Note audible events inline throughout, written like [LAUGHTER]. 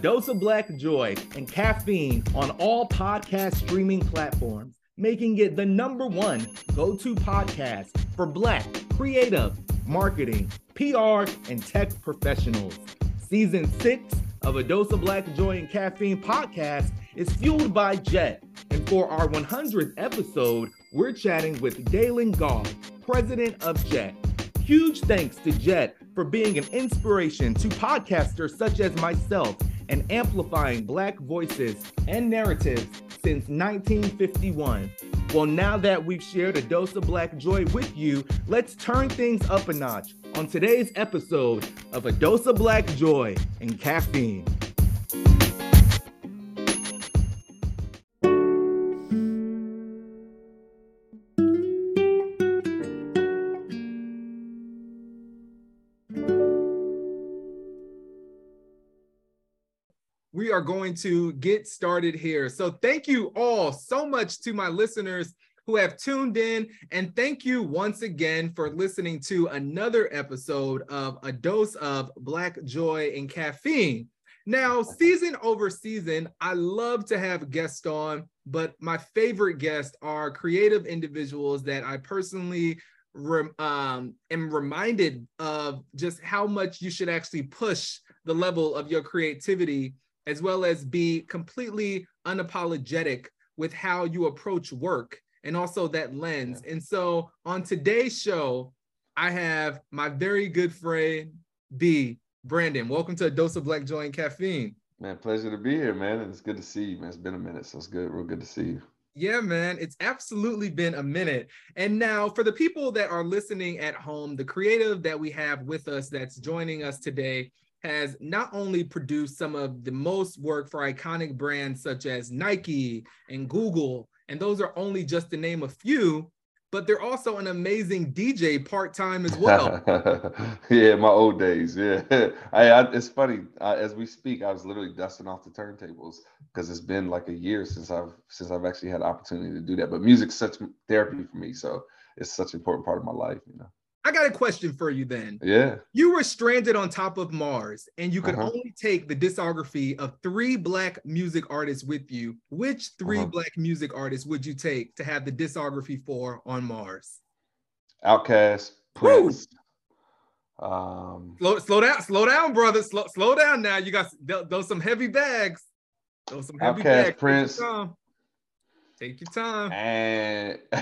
Dose of Black Joy and Caffeine on all podcast streaming platforms, making it the number one go to podcast for Black creative, marketing, PR, and tech professionals. Season six of A Dose of Black Joy and Caffeine podcast is fueled by Jet. And for our 100th episode, we're chatting with Dalen Gaw, president of Jet. Huge thanks to Jet for being an inspiration to podcasters such as myself and amplifying Black voices and narratives since 1951. Well, now that we've shared a dose of Black joy with you, let's turn things up a notch on today's episode of A Dose of Black Joy and Caffeine. Are going to get started here. So, thank you all so much to my listeners who have tuned in. And thank you once again for listening to another episode of A Dose of Black Joy and Caffeine. Now, season over season, I love to have guests on, but my favorite guests are creative individuals that I personally um, am reminded of just how much you should actually push the level of your creativity as well as be completely unapologetic with how you approach work and also that lens. And so on today's show, I have my very good friend B, Brandon. Welcome to a dose of black joy and caffeine. Man, pleasure to be here, man. And it's good to see you, man. It's been a minute, so it's good. Real good to see you. Yeah, man, it's absolutely been a minute. And now, for the people that are listening at home, the creative that we have with us that's joining us today has not only produced some of the most work for iconic brands such as Nike and Google, and those are only just to name a few, but they're also an amazing DJ part time as well. [LAUGHS] yeah, my old days. Yeah, [LAUGHS] I, I, it's funny. Uh, as we speak, I was literally dusting off the turntables because it's been like a year since I've since I've actually had opportunity to do that. But music's such therapy for me, so it's such an important part of my life. You know. I got a question for you then. Yeah. You were stranded on top of Mars and you could uh-huh. only take the discography of three black music artists with you. Which 3 uh-huh. black music artists would you take to have the discography for on Mars? Outkast, Prince. Um, slow, slow down, slow down, brother. Slow, slow down now. You got those some heavy bags. Those some heavy Outkast, bags. Prince. Take your time. And [LAUGHS]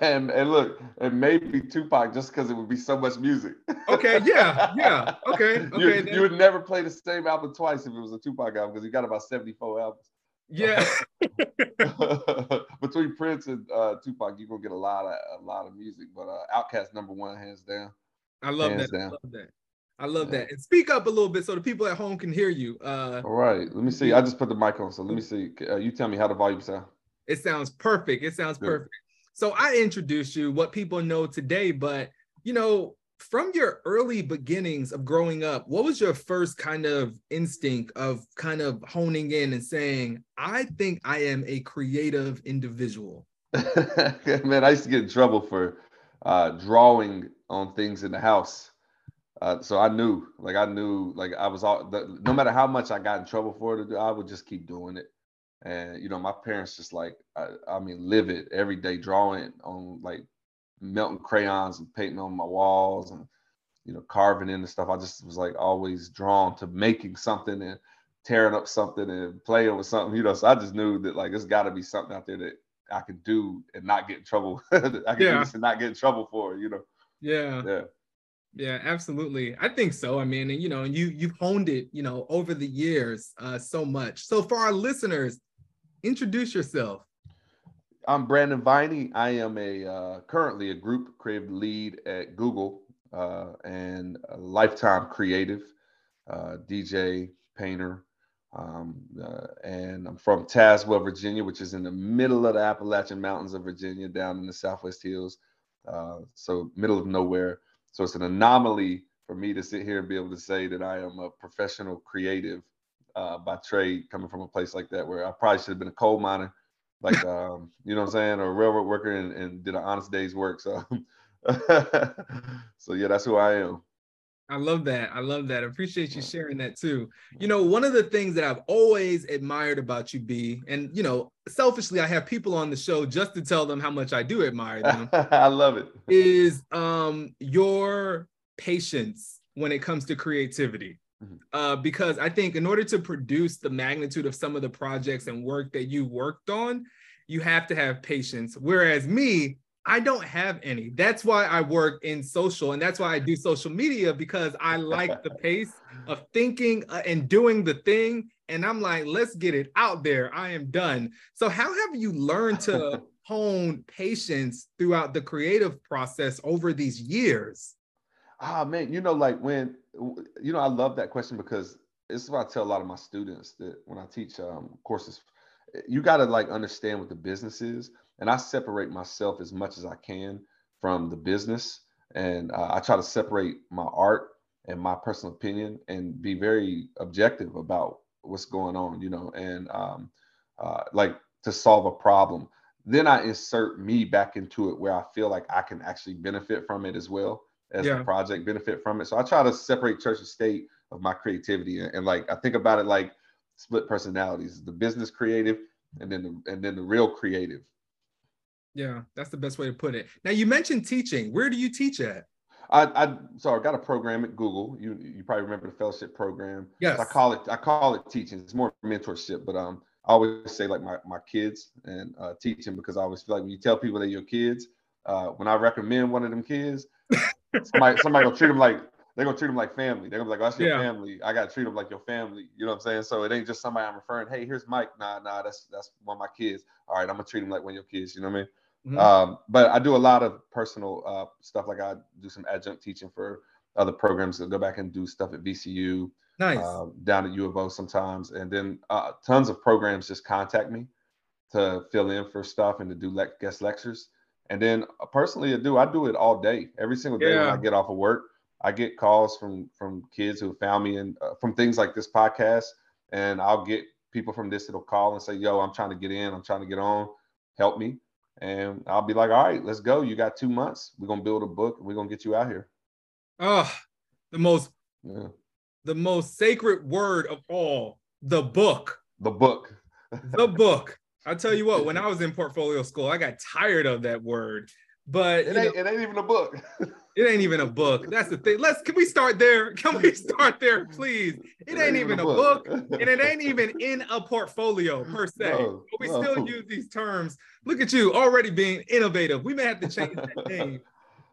and, and look, it may be Tupac just because it would be so much music. Okay, yeah, yeah. Okay, [LAUGHS] okay. You, you, would never play the same album twice if it was a Tupac album because he got about 74 albums. Yeah. [LAUGHS] Between Prince and uh, Tupac, you're gonna get a lot of a lot of music. But uh Outkast number one, hands down. I love hands that. Down. I love that. I love yeah. that. And speak up a little bit so the people at home can hear you. Uh, All right. Let me see. I just put the mic on, so let me see. Uh, you tell me how the volume sound. It sounds perfect. It sounds perfect. So I introduced you what people know today, but you know, from your early beginnings of growing up, what was your first kind of instinct of kind of honing in and saying, I think I am a creative individual? [LAUGHS] Man, I used to get in trouble for uh, drawing on things in the house. Uh, so I knew, like, I knew, like, I was all, the, no matter how much I got in trouble for it, I would just keep doing it and you know my parents just like I, I mean live it every day drawing on like melting crayons and painting on my walls and you know carving in the stuff i just was like always drawn to making something and tearing up something and playing with something you know so i just knew that like there's got to be something out there that i could do and not get in trouble [LAUGHS] i could yeah. do this and not get in trouble for you know yeah yeah yeah, absolutely. I think so. I mean, and you know, you you've honed it, you know, over the years uh, so much. So for our listeners, Introduce yourself. I'm Brandon Viney. I am a uh, currently a group creative lead at Google uh, and lifetime creative uh, DJ, painter, um, uh, and I'm from Tazewell, Virginia, which is in the middle of the Appalachian Mountains of Virginia, down in the Southwest Hills. Uh, so middle of nowhere. So it's an anomaly for me to sit here and be able to say that I am a professional creative uh, by trade, coming from a place like that, where I probably should have been a coal miner, like [LAUGHS] um, you know what I'm saying, or a railroad worker, and, and did an honest day's work. So, [LAUGHS] so yeah, that's who I am. I love that. I love that. I appreciate you sharing that too. You know, one of the things that I've always admired about you, B, and you know, selfishly, I have people on the show just to tell them how much I do admire them. [LAUGHS] I love it. Is um your patience when it comes to creativity. Mm-hmm. Uh, because I think in order to produce the magnitude of some of the projects and work that you worked on, you have to have patience. Whereas me, I don't have any. That's why I work in social and that's why I do social media because I like the [LAUGHS] pace of thinking uh, and doing the thing. And I'm like, let's get it out there. I am done. So, how have you learned to [LAUGHS] hone patience throughout the creative process over these years? Ah, man, you know, like when, you know, I love that question because this is what I tell a lot of my students that when I teach um, courses, you got to like understand what the business is and I separate myself as much as I can from the business, and uh, I try to separate my art and my personal opinion and be very objective about what's going on, you know, and um, uh, like to solve a problem. Then I insert me back into it where I feel like I can actually benefit from it as well as yeah. the project benefit from it. So I try to separate church and state of my creativity and, and like I think about it like split personalities, the business creative and then the and then the real creative yeah, that's the best way to put it. Now you mentioned teaching. Where do you teach at? I, I so I got a program at Google. You you probably remember the fellowship program. Yes. I call it I call it teaching. It's more mentorship, but um I always say like my, my kids and uh, teaching because I always feel like when you tell people they're your kids, uh, when I recommend one of them kids, somebody somebody gonna treat them like they're gonna treat them like family. They're gonna be like, oh, that's your yeah. family. I gotta treat them like your family. You know what I'm saying? So it ain't just somebody I'm referring. Hey, here's Mike. Nah, nah, that's that's one of my kids. All right, I'm gonna treat them like one of your kids. You know what I mean? Mm-hmm. Um, but I do a lot of personal uh, stuff. Like I do some adjunct teaching for other programs. I go back and do stuff at VCU. Nice. Uh, down at U of O sometimes, and then uh, tons of programs just contact me to fill in for stuff and to do le- guest lectures. And then uh, personally, I do I do it all day, every single day yeah. when I get off of work. I get calls from from kids who found me and uh, from things like this podcast, and I'll get people from this that'll call and say, "Yo, I'm trying to get in. I'm trying to get on. Help me." and I'll be like, all right, let's go. You got two months. We're gonna build a book. we're gonna get you out here. Oh, the most, yeah. the most sacred word of all, the book. The book. the book. I tell you what, when I was in portfolio school, I got tired of that word. But it ain't, know, it ain't even a book. [LAUGHS] it ain't even a book. That's the thing. Let's can we start there? Can we start there, please? It, it ain't, ain't, even a book. book, and it ain't even [LAUGHS] in a portfolio per se. No, but we no. still use these terms. Look at you already being innovative. We may have to change that [LAUGHS] name.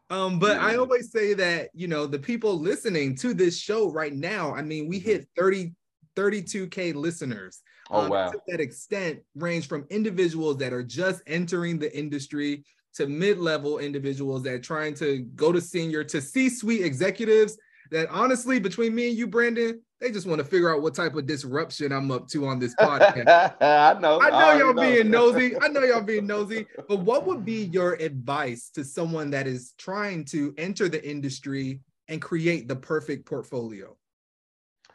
Um, but yeah. I always say that you know the people listening to this show right now. I mean, we mm-hmm. hit 30, 32k listeners. Oh um, wow! To that extent, range from individuals that are just entering the industry to mid-level individuals that are trying to go to senior to C-suite executives that honestly, between me and you, Brandon, they just want to figure out what type of disruption I'm up to on this podcast. [LAUGHS] I know. I know I y'all know. being nosy. I know y'all being nosy. But what would be your advice to someone that is trying to enter the industry and create the perfect portfolio?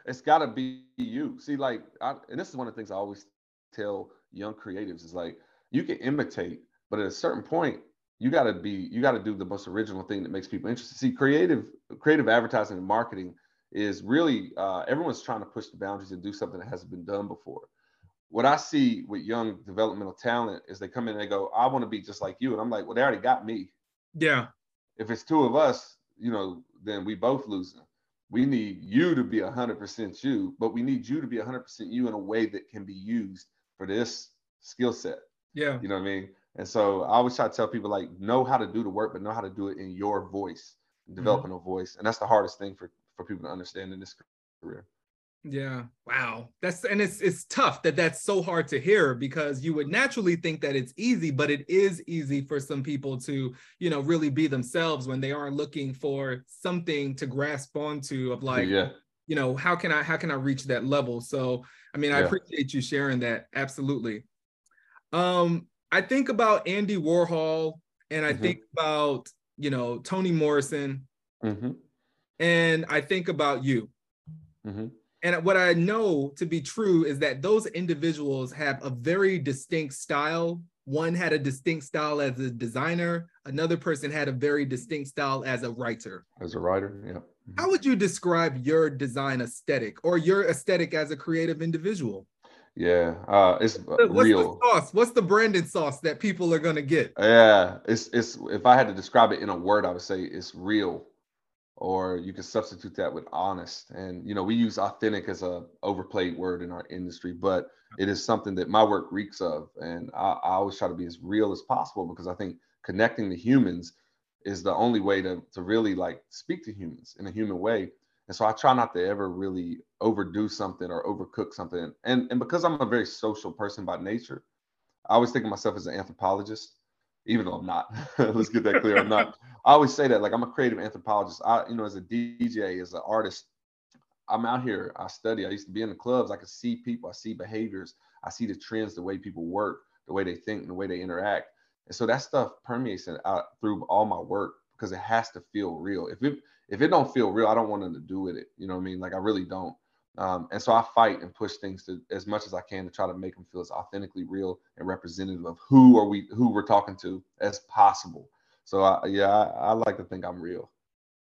It's got to be you. See, like, I, and this is one of the things I always tell young creatives is like, you can imitate, but at a certain point, you got to be you got to do the most original thing that makes people interested. See creative creative advertising and marketing is really uh, everyone's trying to push the boundaries and do something that hasn't been done before. What i see with young developmental talent is they come in and they go i want to be just like you and i'm like well they already got me. Yeah. If it's two of us you know then we both losing we need you to be 100% you but we need you to be 100% you in a way that can be used for this skill set yeah you know what i mean and so I always try to tell people like know how to do the work, but know how to do it in your voice, developing mm-hmm. a voice. And that's the hardest thing for, for people to understand in this career. Yeah. Wow. That's and it's it's tough that that's so hard to hear because you would naturally think that it's easy, but it is easy for some people to, you know, really be themselves when they are looking for something to grasp onto of like, yeah. you know, how can I how can I reach that level? So, I mean, I appreciate you sharing that. Absolutely. Um I think about Andy Warhol and I mm-hmm. think about, you know, Toni Morrison. Mm-hmm. And I think about you. Mm-hmm. And what I know to be true is that those individuals have a very distinct style. One had a distinct style as a designer, another person had a very distinct style as a writer. As a writer, yeah. How would you describe your design aesthetic or your aesthetic as a creative individual? Yeah, uh, it's What's real. the sauce? What's the branded sauce that people are gonna get? Yeah, it's it's. If I had to describe it in a word, I would say it's real, or you can substitute that with honest. And you know, we use authentic as a overplayed word in our industry, but it is something that my work reeks of, and I, I always try to be as real as possible because I think connecting to humans is the only way to to really like speak to humans in a human way. And so I try not to ever really overdo something or overcook something. And and because I'm a very social person by nature, I always think of myself as an anthropologist, even though I'm not. [LAUGHS] Let's get that clear. I'm not. [LAUGHS] I always say that like I'm a creative anthropologist. I, you know, as a DJ, as an artist, I'm out here. I study. I used to be in the clubs. I could see people. I see behaviors. I see the trends, the way people work, the way they think, and the way they interact. And so that stuff permeates out uh, through all my work because it has to feel real. If it if it don't feel real, I don't want nothing to do with it. You know what I mean? Like I really don't. Um, and so I fight and push things to as much as I can to try to make them feel as authentically real and representative of who are we, who we're talking to as possible. So I, yeah, I, I like to think I'm real.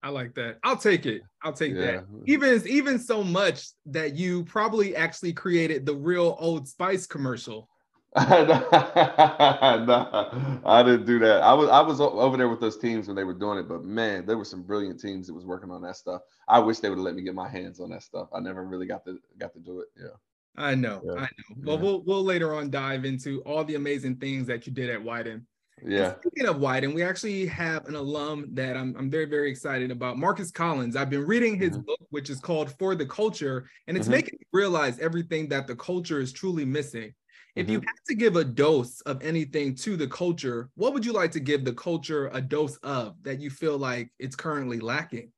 I like that. I'll take it. I'll take yeah. that. Even even so much that you probably actually created the real Old Spice commercial [LAUGHS] no, I didn't do that. I was I was over there with those teams when they were doing it, but man, there were some brilliant teams that was working on that stuff. I wish they would have let me get my hands on that stuff. I never really got to got to do it. Yeah. I know, yeah. I know. Well, yeah. we'll we'll later on dive into all the amazing things that you did at Wieden. Yeah. speaking of Wieden, we actually have an alum that I'm I'm very very excited about, Marcus Collins. I've been reading his mm-hmm. book, which is called For the Culture, and it's mm-hmm. making me realize everything that the culture is truly missing. If mm-hmm. you had to give a dose of anything to the culture, what would you like to give the culture a dose of that you feel like it's currently lacking?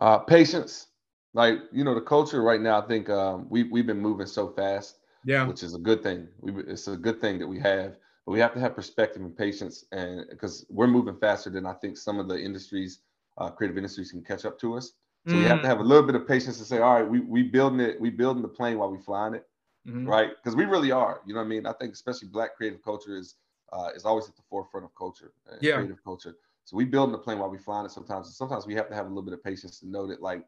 Uh, patience. Like you know, the culture right now. I think um, we we've been moving so fast. Yeah, which is a good thing. We, it's a good thing that we have, but we have to have perspective and patience, and because we're moving faster than I think some of the industries, uh, creative industries, can catch up to us. So mm. we have to mm. have a little bit of patience to say, all right, we we building it, we building the plane while we flying it mm-hmm. right? Because we really are. You know what I mean? I think especially Black creative culture is uh, is always at the forefront of culture, uh, yeah. creative culture. So we building the plane while we flying it sometimes. And sometimes we have to have a little bit of patience to know that like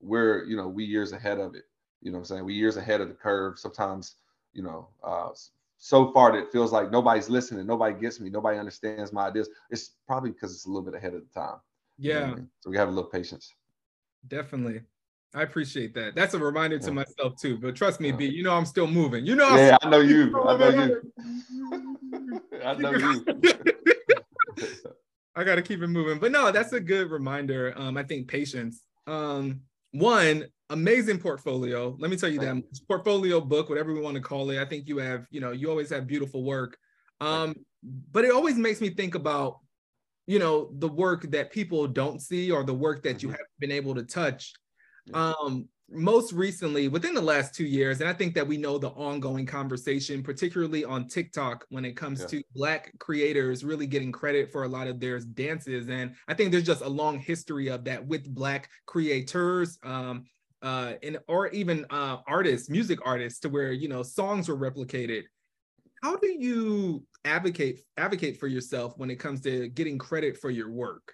we're you know we years ahead of it. You know what I'm saying? We years ahead of the curve. Sometimes you know. Uh, so far that it feels like nobody's listening, nobody gets me, nobody understands my ideas. It's probably because it's a little bit ahead of the time. Yeah. You know I mean? So we have a little patience. Definitely. I appreciate that. That's a reminder to myself too. But trust me, B, you know I'm still moving. You know. Yeah, I know you. I know you. [LAUGHS] I know you. [LAUGHS] I got to keep it moving. But no, that's a good reminder. Um, I think patience. Um, one amazing portfolio. Let me tell you that portfolio book, whatever we want to call it. I think you have, you know, you always have beautiful work. Um, but it always makes me think about, you know, the work that people don't see or the work that you mm-hmm. haven't been able to touch um, most recently, within the last two years, and I think that we know the ongoing conversation, particularly on TikTok, when it comes yeah. to Black creators really getting credit for a lot of their dances. And I think there's just a long history of that with Black creators. Um, uh, and or even uh, artists, music artists, to where you know songs were replicated. How do you advocate advocate for yourself when it comes to getting credit for your work?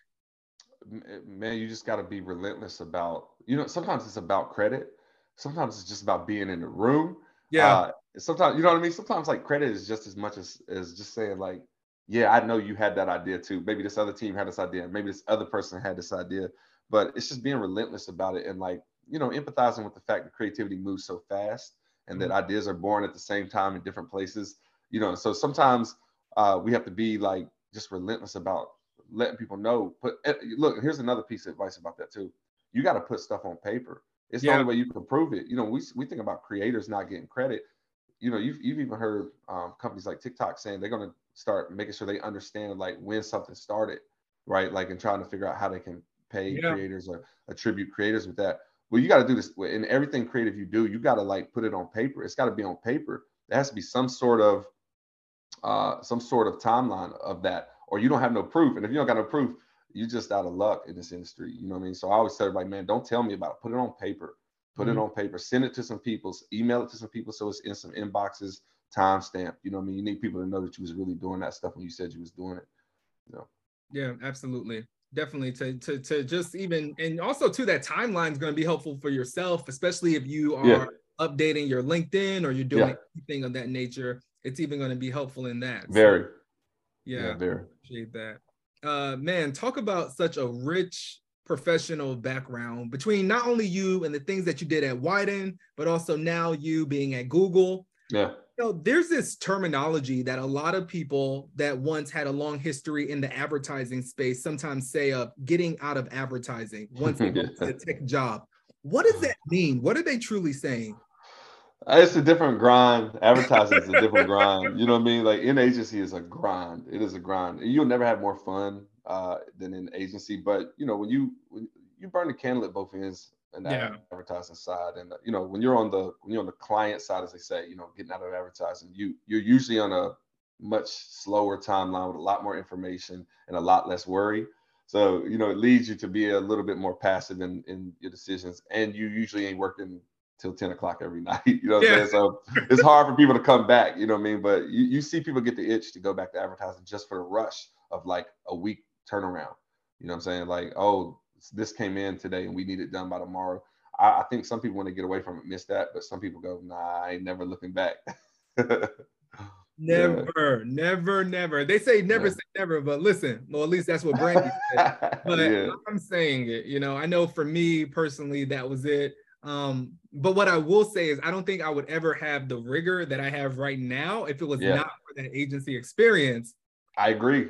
Man, you just got to be relentless about you know, sometimes it's about credit. Sometimes it's just about being in the room. Yeah. Uh, sometimes, you know what I mean? Sometimes like credit is just as much as, as just saying like, yeah, I know you had that idea too. Maybe this other team had this idea. Maybe this other person had this idea, but it's just being relentless about it. And like, you know, empathizing with the fact that creativity moves so fast and mm-hmm. that ideas are born at the same time in different places, you know, so sometimes uh, we have to be like just relentless about letting people know. But eh, look, here's another piece of advice about that too you got to put stuff on paper. It's yeah. the only way you can prove it. You know, we, we think about creators not getting credit. You know, you've, you've even heard um, companies like TikTok saying they're going to start making sure they understand like when something started, right? Like and trying to figure out how they can pay yeah. creators or attribute creators with that. Well, you got to do this in everything creative you do. You got to like put it on paper. It's got to be on paper. There has to be some sort of uh, some sort of timeline of that, or you don't have no proof. And if you don't got no proof, you're just out of luck in this industry. You know what I mean? So I always tell everybody, man, don't tell me about it. Put it on paper. Put mm-hmm. it on paper. Send it to some people. Email it to some people so it's in some inboxes, timestamp. You know what I mean? You need people to know that you was really doing that stuff when you said you was doing it. You know? Yeah, absolutely. definitely to to to just even and also too that timeline is going to be helpful for yourself, especially if you are yeah. updating your LinkedIn or you're doing yeah. anything of that nature. It's even going to be helpful in that. Very. So, yeah, yeah, very. Appreciate that. Uh, man, talk about such a rich professional background between not only you and the things that you did at Wieden, but also now you being at Google. Yeah know, there's this terminology that a lot of people that once had a long history in the advertising space sometimes say of getting out of advertising once they [LAUGHS] get a tech job. What does that mean? What are they truly saying? It's a different grind. Advertising is a different grind. You know what I mean? Like in agency is a grind. It is a grind. You'll never have more fun uh, than in agency. But you know, when you when you burn the candle at both ends, and that yeah. advertising side. And you know, when you're on the when you're on the client side, as they say, you know, getting out of advertising, you you're usually on a much slower timeline with a lot more information and a lot less worry. So, you know, it leads you to be a little bit more passive in, in your decisions. And you usually ain't working till 10 o'clock every [LAUGHS] night. You know what yeah. I'm saying? So it's hard for people to come back, you know what I mean? But you, you see people get the itch to go back to advertising just for the rush of like a week turnaround. You know what I'm saying? Like, oh, this came in today and we need it done by tomorrow. I, I think some people want to get away from it, miss that, but some people go, nah, I ain't never looking back. [LAUGHS] Never, yeah. never, never. They say never yeah. say never, but listen, well, at least that's what Brandy said. [LAUGHS] But yeah. I'm saying it, you know, I know for me personally, that was it. Um, but what I will say is I don't think I would ever have the rigor that I have right now if it was not for that agency experience. I agree.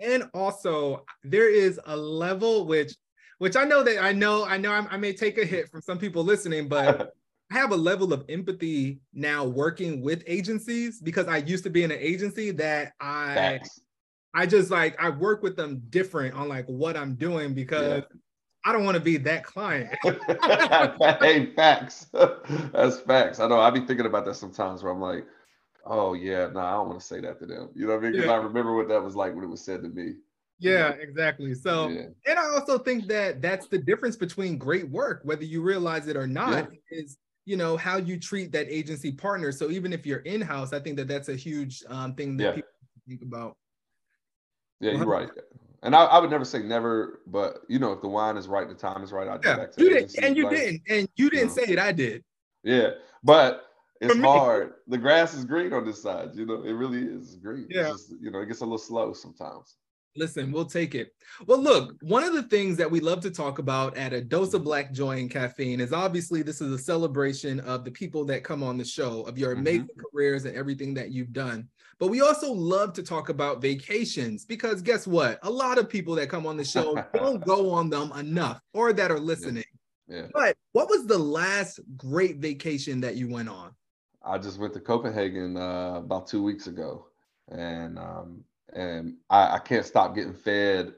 And also there is a level which which I know that I know I know I'm, i may take a hit from some people listening, but [LAUGHS] I have a level of empathy now working with agencies because I used to be in an agency that I Facts. I just like I work with them different on like what I'm doing because yeah. I don't want to be that client. [LAUGHS] hey, facts. That's facts. I know. I be thinking about that sometimes where I'm like, oh yeah, no, nah, I don't want to say that to them. You know what I mean? Because yeah. I remember what that was like when it was said to me. Yeah, exactly. So, yeah. and I also think that that's the difference between great work, whether you realize it or not, yeah. is you know how you treat that agency partner. So even if you're in house, I think that that's a huge um, thing that people think about. Yeah, you're right. And I, I, would never say never, but you know, if the wine is right, the time is right. I'd yeah, you did, and you like, didn't, and you didn't you know. say it. I did. Yeah, but it's hard. The grass is green on this side. You know, it really is green. Yeah. Just, you know, it gets a little slow sometimes. Listen, we'll take it. Well, look, one of the things that we love to talk about at a dose of black joy and caffeine is obviously this is a celebration of the people that come on the show, of your mm-hmm. amazing mm-hmm. careers and everything that you've done. But we also love to talk about vacations because guess what? A lot of people that come on the show [LAUGHS] don't go on them enough or that are listening. Yeah. yeah. But what was the last great vacation that you went on? I just went to Copenhagen uh, about two weeks ago. And um, and I, I can't stop getting fed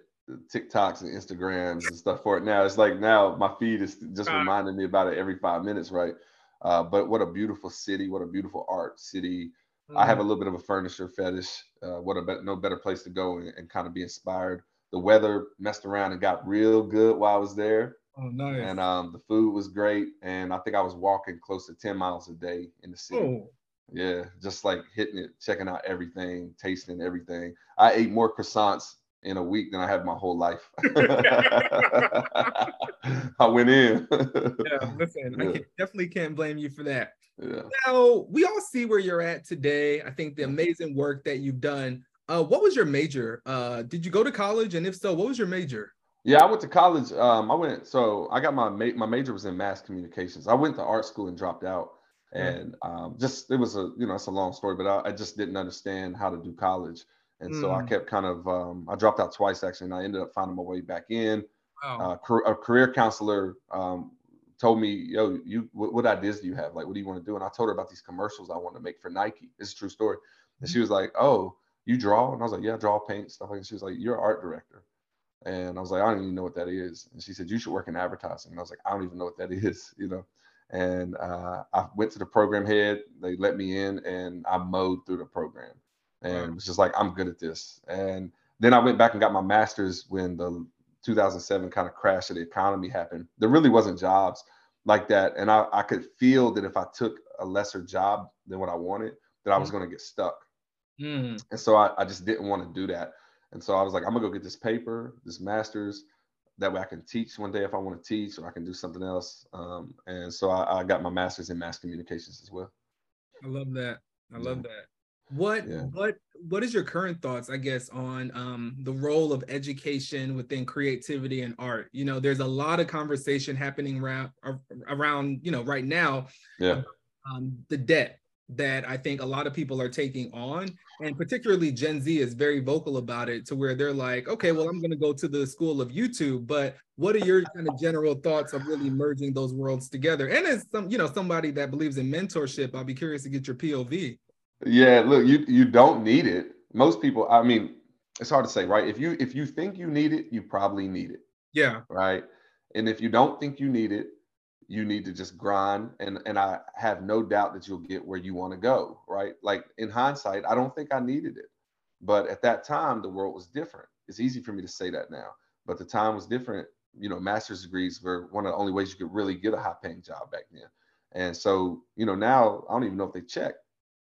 TikToks and Instagrams and stuff for it now. It's like now my feed is just reminding me about it every five minutes, right? Uh, but what a beautiful city! What a beautiful art city! Mm. I have a mm-hmm. little bit of a furniture fetish. Uh, what a be- no better place to go and, and, kind of be inspired. The weather messed around and got real good while I was there. Oh, nice! And um, the food was great, and I think I was walking close to ten miles a day in the city. Oh. Yeah, just like hitting it, checking out everything, tasting everything. I ate more croissants in a week than I have my whole life. [LAUGHS] [LAUGHS] I went in. yeah, listen, yeah. I can, definitely can't blame you for that. Yeah. Now, we all see where you're at today. I think the amazing work that you've done. Uh, what was your major? Uh, did you go to college? And if so, what was your major? Yeah, I went to college. Um, I went, so I got my, ma- my major was in mass communications. I went to art school and dropped out and um, just it was a you know it's a long story but I, I, just didn't understand how to do college and mm. so i mm. kept kind of um, i dropped out twice actually and i ended up finding my way back in wow. uh, a career counselor um, told me yo you what, what, ideas do you have like what do you want to do and i told her about these commercials i want to make for nike it's a true story and she mm. was like oh you draw and i was like yeah I draw paint stuff like that. she was like you're an art director and i was like i don't even know what that is and she said you should work in advertising and i was like i don't even know what that [LAUGHS] is you know and uh, I went to the program head. They let me in, and I mowed through the program, and right. it was just like I'm good at this. And then I went back and got my master's when the 2007 kind of crash of the economy happened. There really wasn't jobs like that, and I, I could feel that if I took a lesser job than what I wanted, that I was mm. going to get stuck. Mm. And so I, I just didn't want to do that. And so I was like, I'm gonna go get this paper, this master's. That way I can teach one day if I want to teach, or I can do something else. Um, and so I, I, got my master's in mass communications as well. I love that. I love yeah. that. What yeah. what what is your current thoughts, I guess, on um, the role of education within creativity and art? You know, there's a lot of conversation happening around around you know right now. Yeah. Um, the debt that I think a lot of people are taking on, and particularly Gen Z is very vocal about it, to where they're like, okay, well, I'm going to go to the school of YouTube, but what are your kind of general thoughts of really merging those worlds together? And as some, you know, somebody that believes in mentorship, I'll be curious to get your POV. Yeah, look, you you don't need it. Most people, I mean, it's hard to say, right? If you if you think you need it, you probably need it. Yeah. Right. And if you don't think you need it, you need to just grind and and I have no doubt that you'll get where you want to go, right? Like in hindsight, I don't think I needed it. But at that time the world was different. It's easy for me to say that now, but the time was different. You know, master's degrees were one of the only ways you could really get a high paying job back then. And so, you know, now I don't even know if they check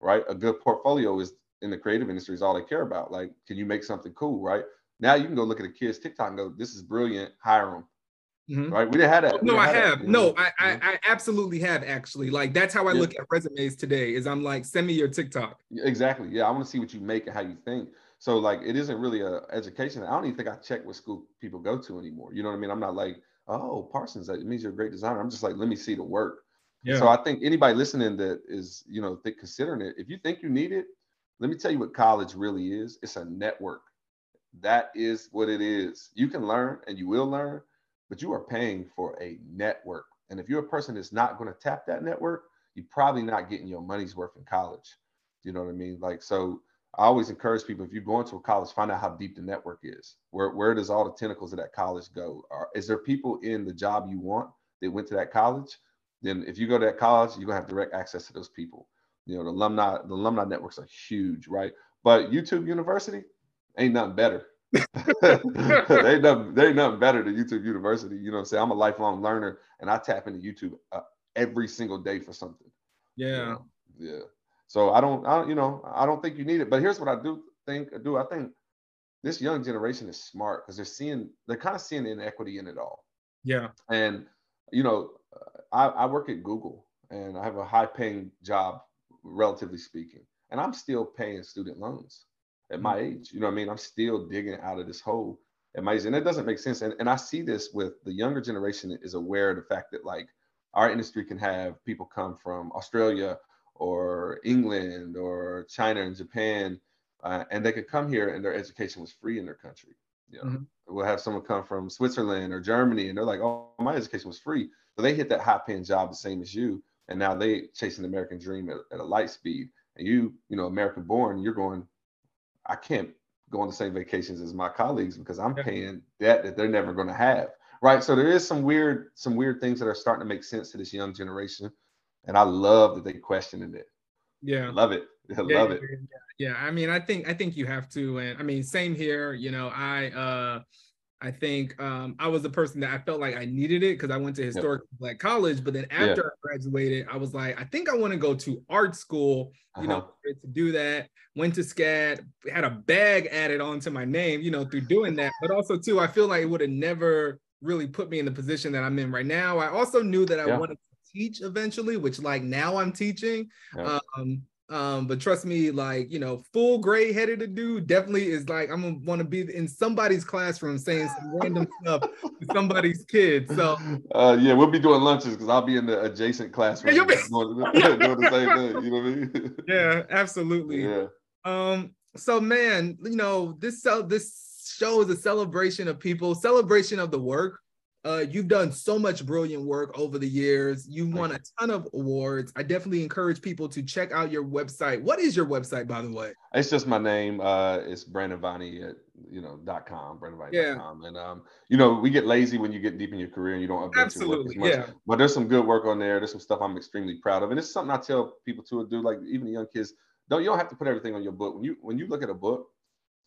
right? A good portfolio is in the creative industry is all they care about. Like, can you make something cool, right? Now you can go look at a kid's TikTok and go, "This is brilliant. Hire them." Mm-hmm. Right? We didn't have that. No, I have. That, no, I, I, I absolutely have actually. Like that's how I yeah. look at resumes today. Is I'm like, send me your TikTok. Exactly. Yeah, I want to see what you make and how you think. So like, it isn't really a education. I don't even think I check what school people go to anymore. You know what I mean? I'm not like, oh, Parsons. That means you're a great designer. I'm just like, let me see the work. Yeah. So I think anybody listening that is, you know, considering it, if you think you need it, let me tell you what college really is. It's a network. That is what it is. You can learn and you will learn, but you are paying for a network. And if you're a person that's not going to tap that network, you're probably not getting your money's worth in college. You know what I mean? Like, so I always encourage people if you go into a college, find out how deep the network is. Where where does all the tentacles of that college go? Are, is there people in the job you want that went to that college? Then if you go to that college, you're gonna have direct access to those people. You know, the alumni, the alumni networks are huge, right? But YouTube University ain't nothing better. [LAUGHS] they ain't nothing, they ain't nothing better than YouTube University. You know what I'm saying? I'm a lifelong learner and I tap into YouTube uh, every single day for something. Yeah. You know? Yeah. So I don't, I don't, you know, I don't think you need it. But here's what I do think, do I think this young generation is smart because they're seeing, they're kind of seeing inequity in it all. Yeah. And, you know, I, I work at Google and I have a high paying job, relatively speaking, and I'm still paying student loans at my mm-hmm. age. You know what I mean? I'm still digging out of this hole at my age. And it doesn't make sense. And, and I see this with the younger generation is aware of the fact that like our industry can have people come from Australia or England or China and Japan, uh, and they could come here and their education was free in their country. You know, mm-hmm. we'll have someone come from Switzerland or Germany, and they're like, "Oh, my education was free." So they hit that high paying job the same as you, and now they chasing the American dream at, at a light speed. And you, you know, American born, you're going, I can't go on the same vacations as my colleagues because I'm paying debt that they're never going to have. Right. So there is some weird, some weird things that are starting to make sense to this young generation. And I love that they questioning it. Yeah. Love it. [LAUGHS] I love it. Yeah. I mean, I think I think you have to. And I mean, same here. You know, I uh I think um, I was the person that I felt like I needed it because I went to historic yep. black college. But then after. I graduated, I was like, I think I want to go to art school, you uh-huh. know, to do that. Went to SCAD, had a bag added onto my name, you know, through doing that. But also, too, I feel like it would have never really put me in the position that I'm in right now. I also knew that I yeah. wanted to teach eventually, which like now I'm teaching. Yeah. Um, um, but trust me, like you know, full gray headed to do definitely is like I'm gonna want to be in somebody's classroom saying some random stuff to somebody's kids. So uh, yeah, we'll be doing lunches because I'll be in the adjacent classroom yeah, be- doing, [LAUGHS] doing, the same thing. You know what I mean? [LAUGHS] yeah, absolutely. Yeah. Um. So man, you know this so this show is a celebration of people, celebration of the work. Uh, you've done so much brilliant work over the years. You've won a ton of awards. I definitely encourage people to check out your website. What is your website, by the way? It's just my name. Uh, it's Brandon Viney at you know dot com, brandonviney.com. Yeah. And um, you know, we get lazy when you get deep in your career and you don't update Absolutely, your work as much. Yeah. But there's some good work on there. There's some stuff I'm extremely proud of, and it's something I tell people to do. Like even the young kids, don't you don't have to put everything on your book. When you when you look at a book,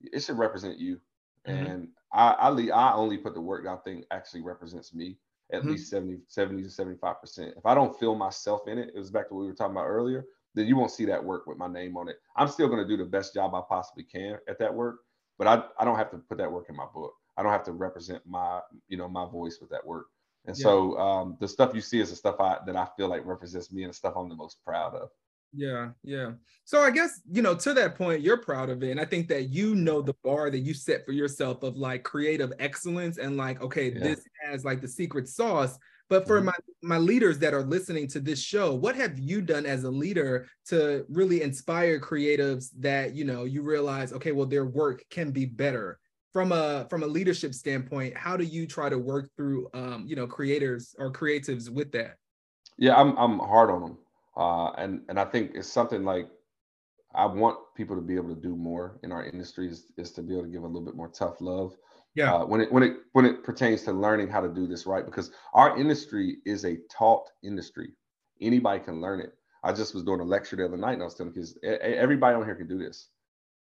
it should represent you. Mm-hmm. And I, I, I only put the work that I think actually represents me at mm-hmm. least 70, 70 to 75%. If I don't feel myself in it, it was back to what we were talking about earlier, then you won't see that work with my name on it. I'm still going to do the best job I possibly can at that work. but I, I don't have to put that work in my book. I don't have to represent my, you know, my voice with that work. And yeah. so um, the stuff you see is the stuff I that I feel like represents me and the stuff I'm the most proud of. Yeah, yeah. So I guess, you know, to that point, you're proud of it. And I think that you know the bar that you set for yourself of like creative excellence and like, okay, yeah. this has like the secret sauce. But for mm-hmm. my my leaders that are listening to this show, what have you done as a leader to really inspire creatives that, you know, you realize, okay, well, their work can be better? From a from a leadership standpoint, how do you try to work through um, you know, creators or creatives with that? Yeah, I'm I'm hard on them uh, and and I think it's something like I want people to be able to do more in our industry is, is to be able to give a little bit more tough love. Yeah. Uh, when it when it when it pertains to learning how to do this right, because our industry is a taught industry. Anybody can learn it. I just was doing a lecture the other night, and I was telling kids, everybody on here can do this.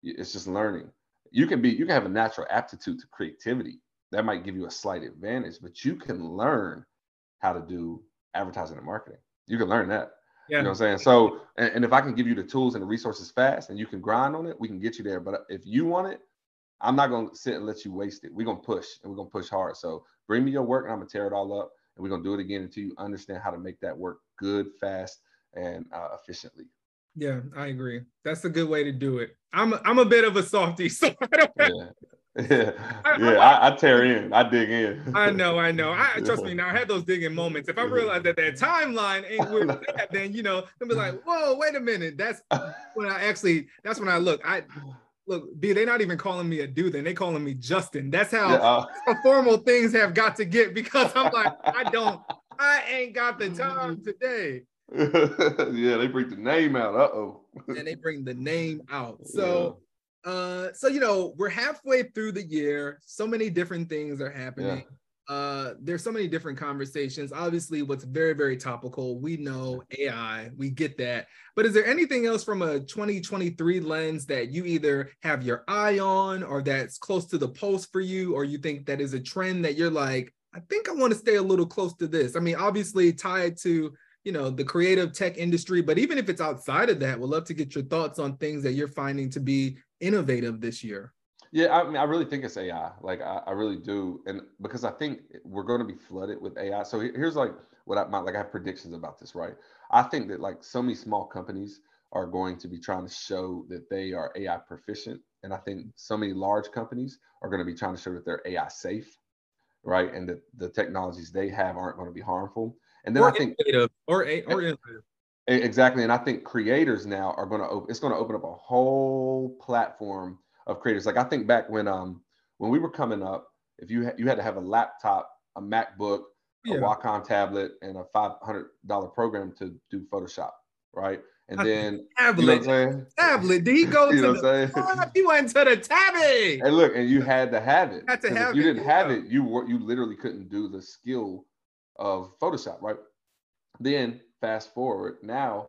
It's just learning. You can be, you can have a natural aptitude to creativity. That might give you a slight advantage, but you can learn how to do advertising and marketing. You can learn that. Yeah. You know what I'm saying? So, and, and, if I can give you the tools and the resources fast and you can grind on it, we can get you there. But if you want it, I'm not going to sit and let you waste it. We're going to push and we're going to push hard. So bring me your work and I'm going to tear it all up and we're going to do it again until you understand how to make that work good, fast, and uh, efficiently. Yeah, I agree. That's a good way to do it. I'm a, I'm a bit of a softy, [LAUGHS] so I don't have, yeah. Yeah, yeah, I, I, tear in, I dig in. I know, I know. I [LAUGHS] trust me. Now I had those digging moments. If I realize that that timeline ain't where that, [LAUGHS] then you know, I'll be like, whoa, wait a minute. That's when I actually. That's when I look. I look. B, they're not even calling me a dude. Then they calling me Justin. That's how yeah, uh, formal things have got to get because I'm like, I don't. I ain't got the time [LAUGHS] today. yeah, they bring the name out. Uh oh. and they bring the name out. So. Uh, so you know, we're halfway through the year. So many different things are happening. Yeah. Uh, there's so many different conversations. Obviously, what's very, very topical, we know AI, we get that. But is there anything else from a 2023 lens that you either have your eye on or that's close to the pulse for you, or you think that is a trend that you're like, I think I want to stay a little close to this? I mean, obviously tied to you know the creative tech industry but even if it's outside of that we'd love to get your thoughts on things that you're finding to be innovative this year? Yeah, I mean, I really think it's AI. Like, I, I really do, and because I think we're going to be flooded with AI. So here's like what I my like I have predictions about this, right? I think that like so many small companies are going to be trying to show that they are AI proficient, and I think so many large companies are going to be trying to show that they're AI safe, right? And that the technologies they have aren't going to be harmful. And then or I think or or innovative. Exactly, and I think creators now are going to open. It's going to open up a whole platform of creators. Like I think back when um when we were coming up, if you ha- you had to have a laptop, a MacBook, a. Wacom tablet, and a five hundred dollar program to do Photoshop, right? And then tablet, you know tablet. Did he go [LAUGHS] you to the? What? He went to the tablet. And look, and you had to have it. Had to have if you didn't have it, you were you literally couldn't do the skill of Photoshop, right? Then fast forward now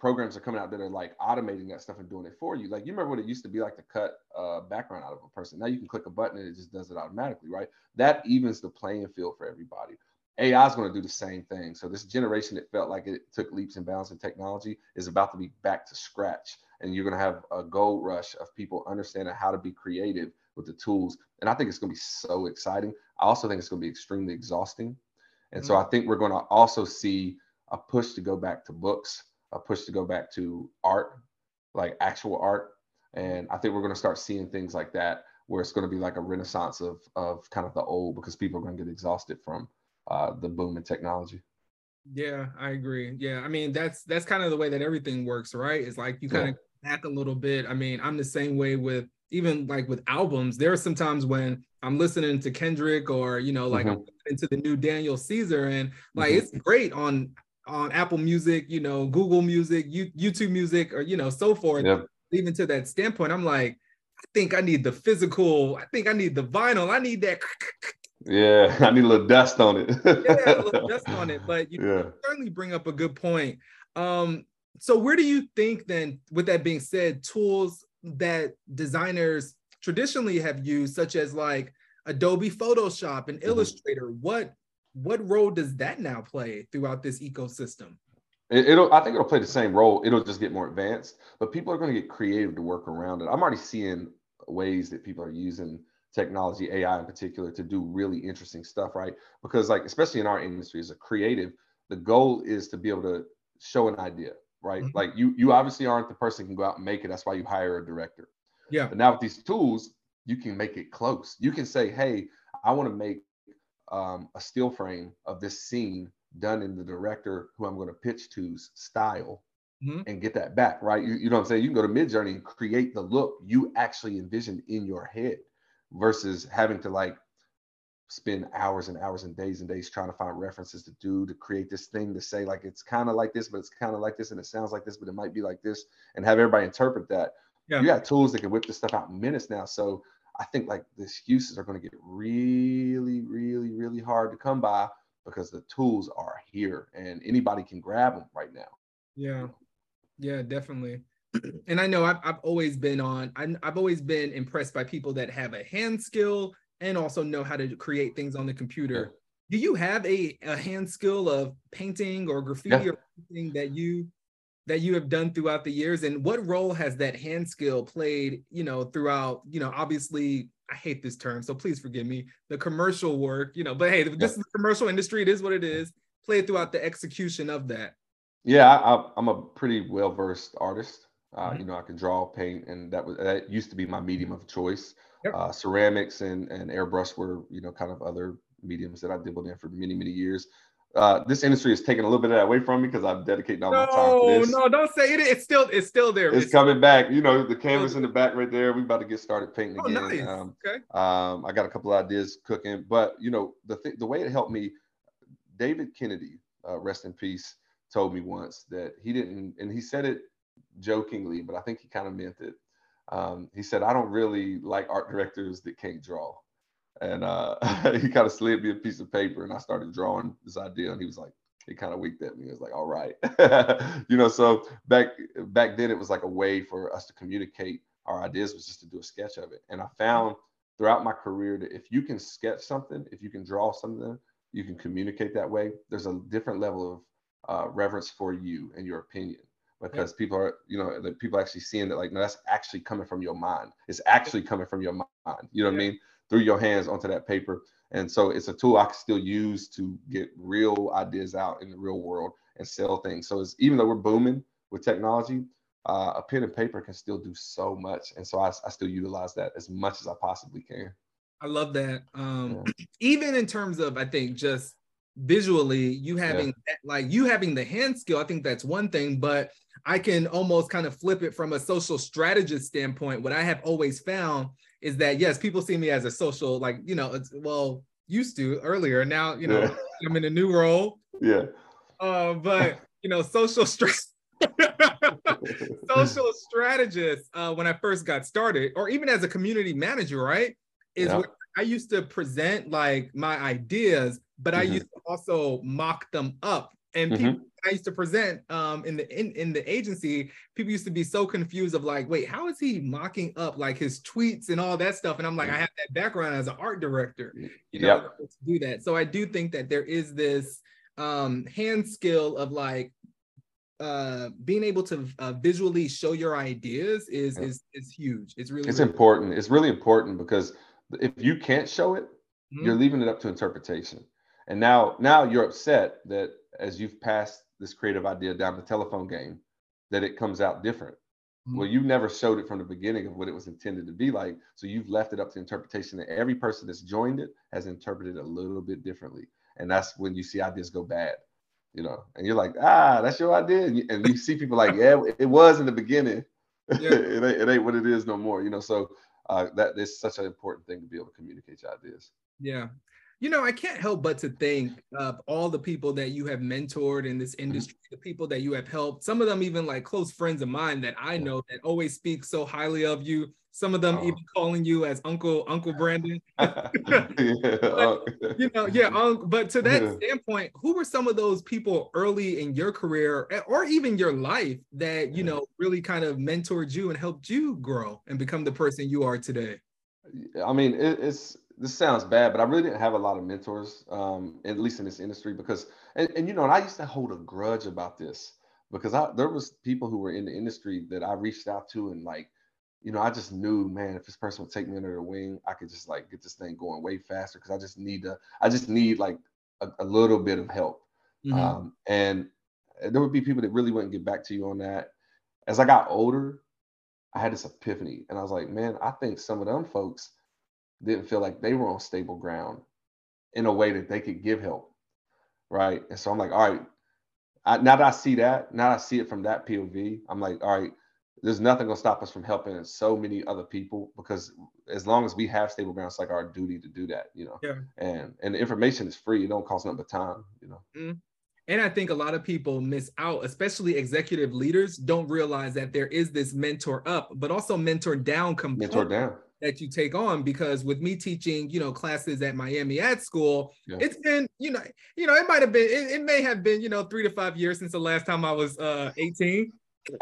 programs are coming out that are like automating that stuff and doing it for you. Like you remember what it used to be like to cut a background out of a person. Now you can click a button and it just does it automatically, right? That evens the playing field for everybody. AI is going to do the same thing. So this generation that felt like it took leaps and bounds in technology is about to be back to scratch. And you're going to have a gold rush of people understanding how to be creative with the tools. And I think it's going to be so exciting. I also think it's going to be extremely exhausting. And mm-hmm. so I think we're going to also see a push to go back to books, a push to go back to art, like actual art. And I think we're going to start seeing things like that where it's going to be like a renaissance of, of kind of the old because people are going to get exhausted from uh, the boom in technology. Yeah, I agree. Yeah, I mean that's that's kind of the way that everything works, right? It's like you kind yeah. of back a little bit. I mean, I'm the same way with even like with albums. There are some times when I'm listening to Kendrick or you know like mm-hmm. I'm into the new Daniel Caesar and like mm-hmm. it's great on on Apple Music, you know, Google Music, YouTube Music, or you know, so forth. Yep. Even to that standpoint, I'm like, I think I need the physical. I think I need the vinyl. I need that. [LAUGHS] Yeah, I need a little dust on it. yeah, a little [LAUGHS] dust on it. But you yeah. certainly bring up a good point. Um, so where do you think then, with that being said, tools that designers traditionally have used, such as like Adobe Photoshop and mm-hmm. Illustrator, what what role does that now play throughout this ecosystem? It, will I think it'll play the same role. It'll just get more advanced, but people are going to get creative to work around it. I'm already seeing ways that people are using technology, AI in particular, to do really interesting stuff, right? Because like especially in our industry as a creative, the goal is to be able to show an idea, right? Mm-hmm. Like you you obviously aren't the person who can go out and make it. That's why you hire a director. Yeah. But now with these tools, you can make it close. You can say, hey, I want to make um, a still frame of this scene done in the director who I'm going to pitch to's style mm-hmm. and get that back, right? You, you know what I'm saying? You can go to Midjourney and create the look you actually envisioned in your head versus having to like spend hours and hours and days and days trying to find references to do to create this thing to say like it's kind of like this, but it's kind of like this and it sounds like this, but it might be like this, and have everybody interpret that. Yeah. You got tools that can whip this stuff out in minutes now. So I think like the excuses are going to get really, really, really hard to come by because the tools are here and anybody can grab them right now. Yeah, yeah, definitely. And I know I've, I've always been on, i I've always been impressed by people that have a hand skill and also know how to create things on the computer. Do you have a, a hand skill of painting or graffiti yeah. or anything that you that you have done throughout the years? And what role has that hand skill played you know throughout you know obviously i hate this term so please forgive me the commercial work you know but hey this is the commercial industry it is what it is played throughout the execution of that? Yeah I, am a pretty well versed artist. Uh, mm-hmm. you know i can draw paint and that was that used to be my medium of choice. Yep. uh, ceramics and and airbrush were you know kind of other mediums that i dabbled in for many many years uh, this industry is taking a little bit of that away from me because I'm dedicating all no, my time to this. No, don't say it. It's still it's still there. It's, it's coming back. You know, the canvas in the back right there. We about to get started painting oh, again. Nice. Um, okay. Um, I got a couple of ideas cooking, but you know, the th- the way it helped me, David Kennedy, uh, rest in peace, told me once that he didn't, and he said it jokingly, but I think he kind of meant it. Um, he said, "I don't really like art directors that can't draw." And uh, [LAUGHS] he kind of slid me a piece of paper, and I started drawing this idea. And he was like, he kind of winked at me. He was like, "All right," [LAUGHS] you know. So back back then, it was like a way for us to communicate our ideas was just to do a sketch of it. And I found throughout my career that if you can sketch something, if you can draw something, you can communicate that way. There's a different level of uh, reverence for you and your opinion because people are, you know, the people actually seeing that like, no, that's actually coming from your mind. It's actually coming from your mind. You know what I mean? Through your hands onto that paper. And so it's a tool I can still use to get real ideas out in the real world and sell things. So it's even though we're booming with technology, uh, a pen and paper can still do so much. And so I, I still utilize that as much as I possibly can. I love that. Um, yeah. [CLEARS THROAT] Even in terms of, I think, just visually, you having yeah. like you having the hand skill, I think that's one thing, but I can almost kind of flip it from a social strategist standpoint. What I have always found is that yes, people see me as a social, like you know, it's well used to earlier. Now you know yeah. [LAUGHS] I'm in a new role. Yeah. Uh, but you know, social stress. [LAUGHS] social strategist uh, when I first got started, or even as a community manager, right? Is yeah. I used to present like my ideas, but mm-hmm. I used to also mock them up. And mm-hmm. people I used to present um, in the in, in the agency, people used to be so confused of like, wait, how is he mocking up like his tweets and all that stuff? And I'm like, I have that background as an art director, you know, yep. to do that. So I do think that there is this um, hand skill of like uh, being able to uh, visually show your ideas is is is huge. It's really it's really important. It's really important because if you can't show it, mm-hmm. you're leaving it up to interpretation. And now now you're upset that as you've passed this creative idea down the telephone game that it comes out different. Mm-hmm. Well, you never showed it from the beginning of what it was intended to be like. So you've left it up to interpretation that every person that's joined it has interpreted it a little bit differently. And that's when you see ideas go bad, you know, and you're like, ah, that's your idea. And you, and you see people like, yeah, it was in the beginning. [LAUGHS] Yeah. it, ain't, it ain't what it is no more, you know. So uh, that is such an important thing to be able to communicate your ideas. Yeah, you know, I can't help but to think of all the people that you have mentored in this mm-hmm. industry, the people that you have helped, some of them even like close friends of mine that I know that always speak so highly of you. Some of them oh. even calling you as Uncle Uncle Brandon. [LAUGHS] but, oh. you know, yeah. [LAUGHS] Um, but to that standpoint, who were some of those people early in your career or even your life that you know really kind of mentored you and helped you grow and become the person you are today? I mean, it, it's this sounds bad, but I really didn't have a lot of mentors, um, at least in this industry, because and, and you know, and I used to hold a grudge about this because I there was people who were in the industry that I reached out to and like you know, I just knew, man, if this person would take me under the wing, I could just like get this thing going way faster because I just need to, I just need like a, a little bit of help. Mm-hmm. Um, and there would be people that really wouldn't get back to you on that. As I got older, I had this epiphany and I was like, man, I think some of them folks didn't feel like they were on stable ground in a way that they could give help. Right. And so I'm like, all right, I, now that I see that, now I see it from that POV, I'm like, all right, there's nothing gonna stop us from helping so many other people because as long as we have stable ground, it's like our duty to do that, you know. Yeah. And and the information is free; it don't cost nothing but time, you know. Mm-hmm. And I think a lot of people miss out, especially executive leaders, don't realize that there is this mentor up, but also mentor down component mentor down. That you take on. Because with me teaching, you know, classes at Miami Ad School, yeah. it's been, you know, you know, it might have been, it, it, may have been, you know, three to five years since the last time I was uh 18. [LAUGHS]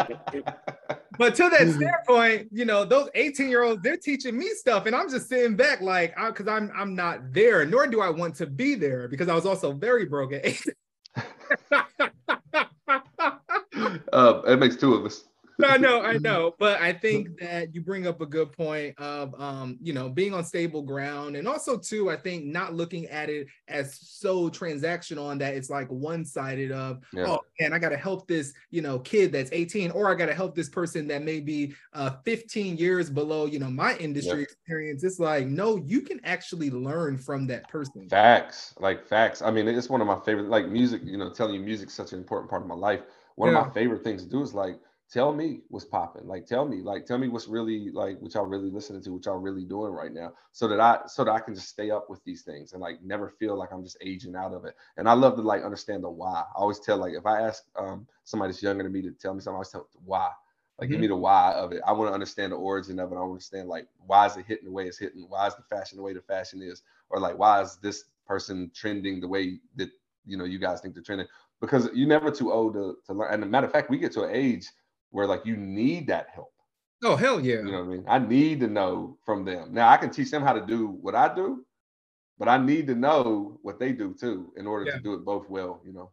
but to that standpoint, you know, those 18 year olds, they're teaching me stuff, and I'm just sitting back like, because I'm I'm not there, nor do I want to be there because I was also very broke at 18. [LAUGHS] [LAUGHS] uh, it makes two of us. I know, I know, but I think that you bring up a good point of, um, you know, being on stable ground, and also too, I think not looking at it as so transactional and that it's like one sided of, yeah. oh man, I got to help this, you know, kid that's 18, or I got to help this person that may be uh, 15 years below, you know, my industry experience. It's like, no, you can actually learn from that person. Facts, like facts. I mean, it's one of my favorite, like music. You know, telling you music's such an important part of my life. One yeah. of my favorite things to do is like tell me what's popping. Like tell me, like tell me what's really like what y'all really listening to, what y'all really doing right now. So that I so that I can just stay up with these things and like never feel like I'm just aging out of it. And I love to like understand the why. I always tell like if I ask um somebody that's younger than me to tell me something, I always tell why. Like mm-hmm. give me the why of it. I want to understand the origin of it. I want to understand like why is it hitting the way it's hitting? Why is the fashion the way the fashion is? Or like why is this person trending the way that you know you guys think they're trending? Because you're never too old to, to learn. And a matter of fact, we get to an age where like you need that help. Oh hell yeah! You know what I mean? I need to know from them. Now I can teach them how to do what I do, but I need to know what they do too in order yeah. to do it both well. You know?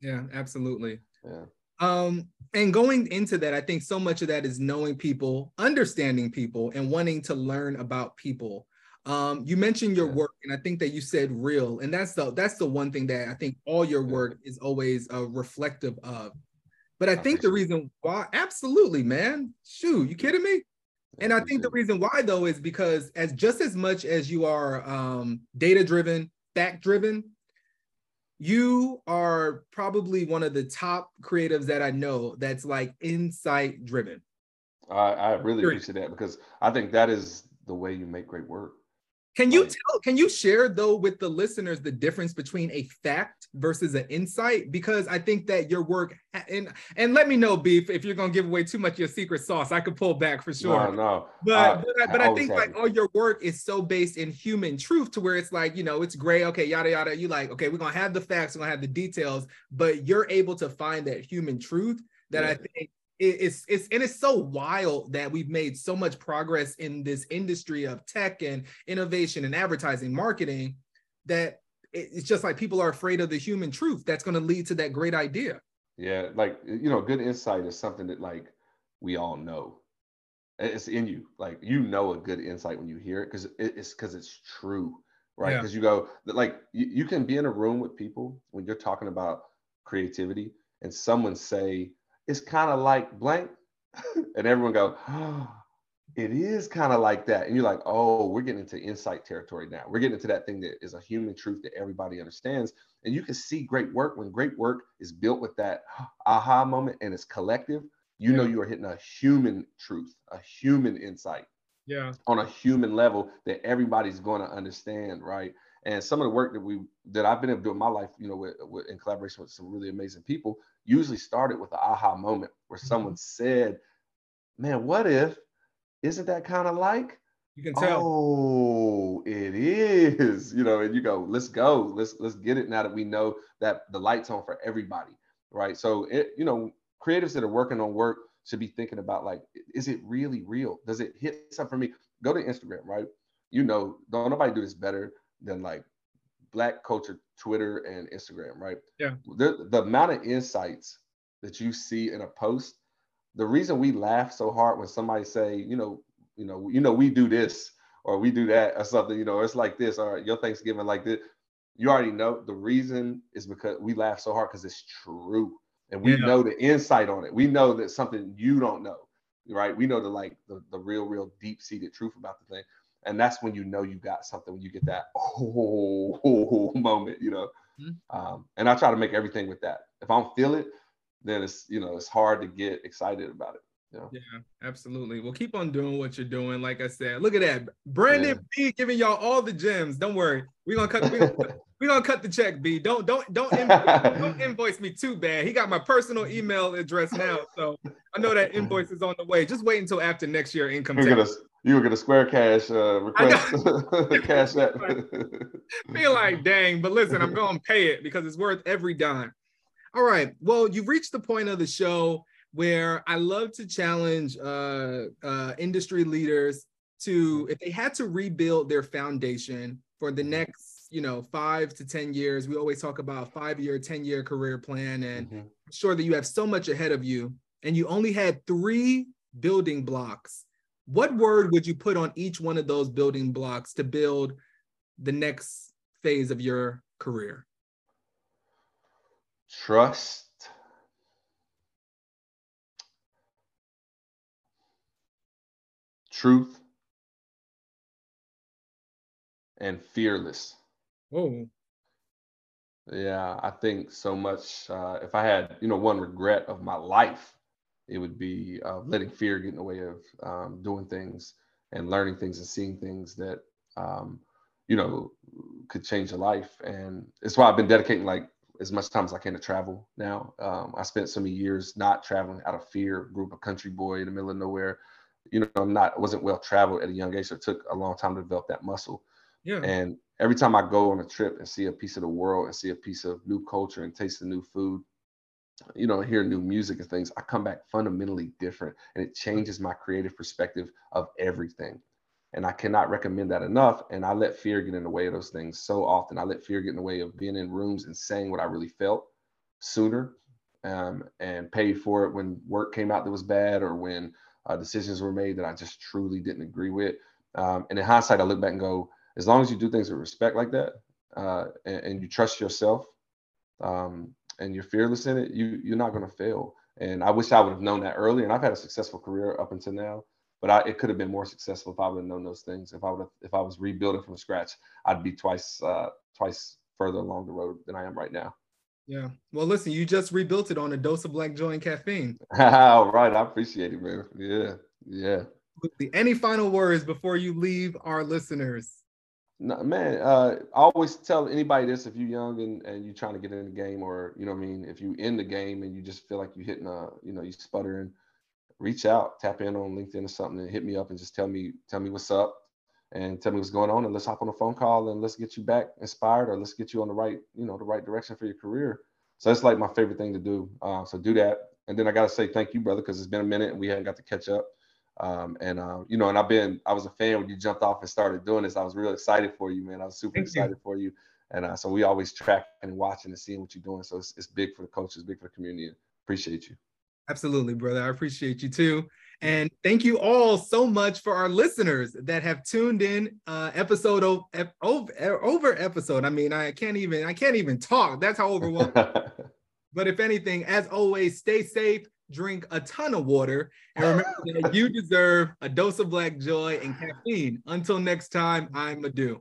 Yeah, absolutely. Yeah. Um, and going into that, I think so much of that is knowing people, understanding people, and wanting to learn about people. Um, you mentioned your yeah. work, and I think that you said real, and that's the that's the one thing that I think all your work is always uh, reflective of. But I think the reason why, absolutely, man. Shoot, you kidding me? And I think the reason why though is because as just as much as you are um, data driven, fact driven, you are probably one of the top creatives that I know that's like insight driven. I, I really appreciate that because I think that is the way you make great work. Can you tell, can you share though with the listeners the difference between a fact versus an insight? Because I think that your work and and let me know, Beef, if you're gonna give away too much of your secret sauce, I could pull back for sure. No, no. But uh, but, I, but I, I think like all your work is so based in human truth to where it's like, you know, it's gray, okay, yada yada. You like, okay, we're gonna have the facts, we're gonna have the details, but you're able to find that human truth that yeah. I think it's it's and it's so wild that we've made so much progress in this industry of tech and innovation and advertising marketing that it's just like people are afraid of the human truth that's going to lead to that great idea. Yeah like you know good insight is something that like we all know. It's in you. Like you know a good insight when you hear it because it's because it's true right? Because yeah. you go like you, you can be in a room with people when you're talking about creativity and someone say it's kind of like blank. [LAUGHS] and everyone go, oh, it is kind of like that. And you're like, oh, we're getting into insight territory now. We're getting into that thing that is a human truth that everybody understands. And you can see great work when great work is built with that aha moment and it's collective. You yeah. know you are hitting a human truth, a human insight. Yeah. On a human level that everybody's going to understand, right? And some of the work that we that I've been able to do in my life, you know, with, with, in collaboration with some really amazing people, usually started with the aha moment where mm-hmm. someone said, "Man, what if? Isn't that kind of like?" You can tell. Oh, it is. [LAUGHS] You know, and you go, "Let's go. Let's let's get it now that we know that the lights on for everybody." Right. So it, you know, creatives that are working on work should be thinking about like, is it really real? Does it hit something for me? Go to Instagram, right? You know, don't nobody do this better than like black culture twitter and instagram right yeah the, the amount of insights that you see in a post the reason we laugh so hard when somebody say, you know, you know, you know, we do this or we do that or something, you know, it's like this, or your Thanksgiving like this. You already know the reason is because we laugh so hard because it's true. And we yeah. know the insight on it. We know that something you don't know, right? We know the like the, the real, real deep-seated truth about the thing. And that's when you know you got something when you get that oh, [LAUGHS] moment, you know. Mm-hmm. Um, and I try to make everything with that. If I don't feel it, then it's you know it's hard to get excited about it. You know? Yeah, absolutely. Well, keep on doing what you're doing. Like I said, look at that, Brandon yeah. B giving y'all all the gems. Don't worry, we're gonna cut. We're gonna, [LAUGHS] we gonna cut the check, B. Don't don't don't invoice, don't [LAUGHS] invoice me too bad. He got my personal email address now, so I know that invoice is on the way. Just wait until after next year income tax. You were gonna square cash uh, request [LAUGHS] cash that. [LAUGHS] Feel like dang, but listen, I'm gonna pay it because it's worth every dime. All right. Well, you've reached the point of the show where I love to challenge uh, uh, industry leaders to, if they had to rebuild their foundation for the next, you know, five to 10 years, we always talk about five year, 10 year career plan and mm-hmm. sure that you have so much ahead of you and you only had three building blocks. What word would you put on each one of those building blocks to build the next phase of your career? trust, truth, and fearless. Oh. Yeah, I think so much. Uh, if I had, you know, one regret of my life, it would be uh, letting fear get in the way of um, doing things and learning things and seeing things that, um, you know, could change a life. And it's why I've been dedicating like as much time as I can to travel now. Um, I spent so many years not traveling out of fear, group of country boy in the middle of nowhere. You know, I'm not wasn't well traveled at a young age, so it took a long time to develop that muscle. Yeah. And every time I go on a trip and see a piece of the world and see a piece of new culture and taste the new food, you know, hear new music and things, I come back fundamentally different, and it changes my creative perspective of everything. And I cannot recommend that enough. And I let fear get in the way of those things so often. I let fear get in the way of being in rooms and saying what I really felt sooner um, and paid for it when work came out that was bad or when uh, decisions were made that I just truly didn't agree with. Um, and in hindsight, I look back and go, as long as you do things with respect like that uh, and, and, you trust yourself um, and you're fearless in it, you, you're not going to fail. And I wish I would have known that earlier. And I've had a successful career up until now but I, it could have been more successful if I would have known those things. If I would have, if I was rebuilding from scratch, I'd be twice, uh, twice further along the road than I am right now. Yeah. Well, listen, you just rebuilt it on a dose of black joy and caffeine. [LAUGHS] All right. I appreciate it, man. Yeah. Yeah. Any final words before you leave our listeners? No, man, uh, I always tell anybody this if you're young and, and you're trying to get in the game or, you know I mean, if you in the game and you just feel like you're hitting a, you know, you sputtering, reach out, tap in on LinkedIn or something, and hit me up and just tell me tell me what's up and tell me what's going on, and let's hop on a phone call and let's get you back inspired or let's get you on the right you know the right direction for your career. So that's like my favorite thing to do. Uh, so do that, and then I gotta say thank you, brother, because it's been a minute and we haven't got to catch up. Um, and uh, you know, and I've been I was a fan when you jumped off and started doing this. I was real excited for you, man. I was super thank excited you. for you. And uh, so we always track and watching and seeing what you're doing. So it's, it's big for the coaches, big for the community. Appreciate you. Absolutely, brother. I appreciate you too. And thank you all so much for our listeners that have tuned in uh, episode over, over episode. I mean, I can't even I can't even talk. That's how overwhelmed. [LAUGHS] but if anything, as always, stay safe, drink a ton of water, and remember that you deserve a dose of black joy and caffeine. Until next time, I'm Adu.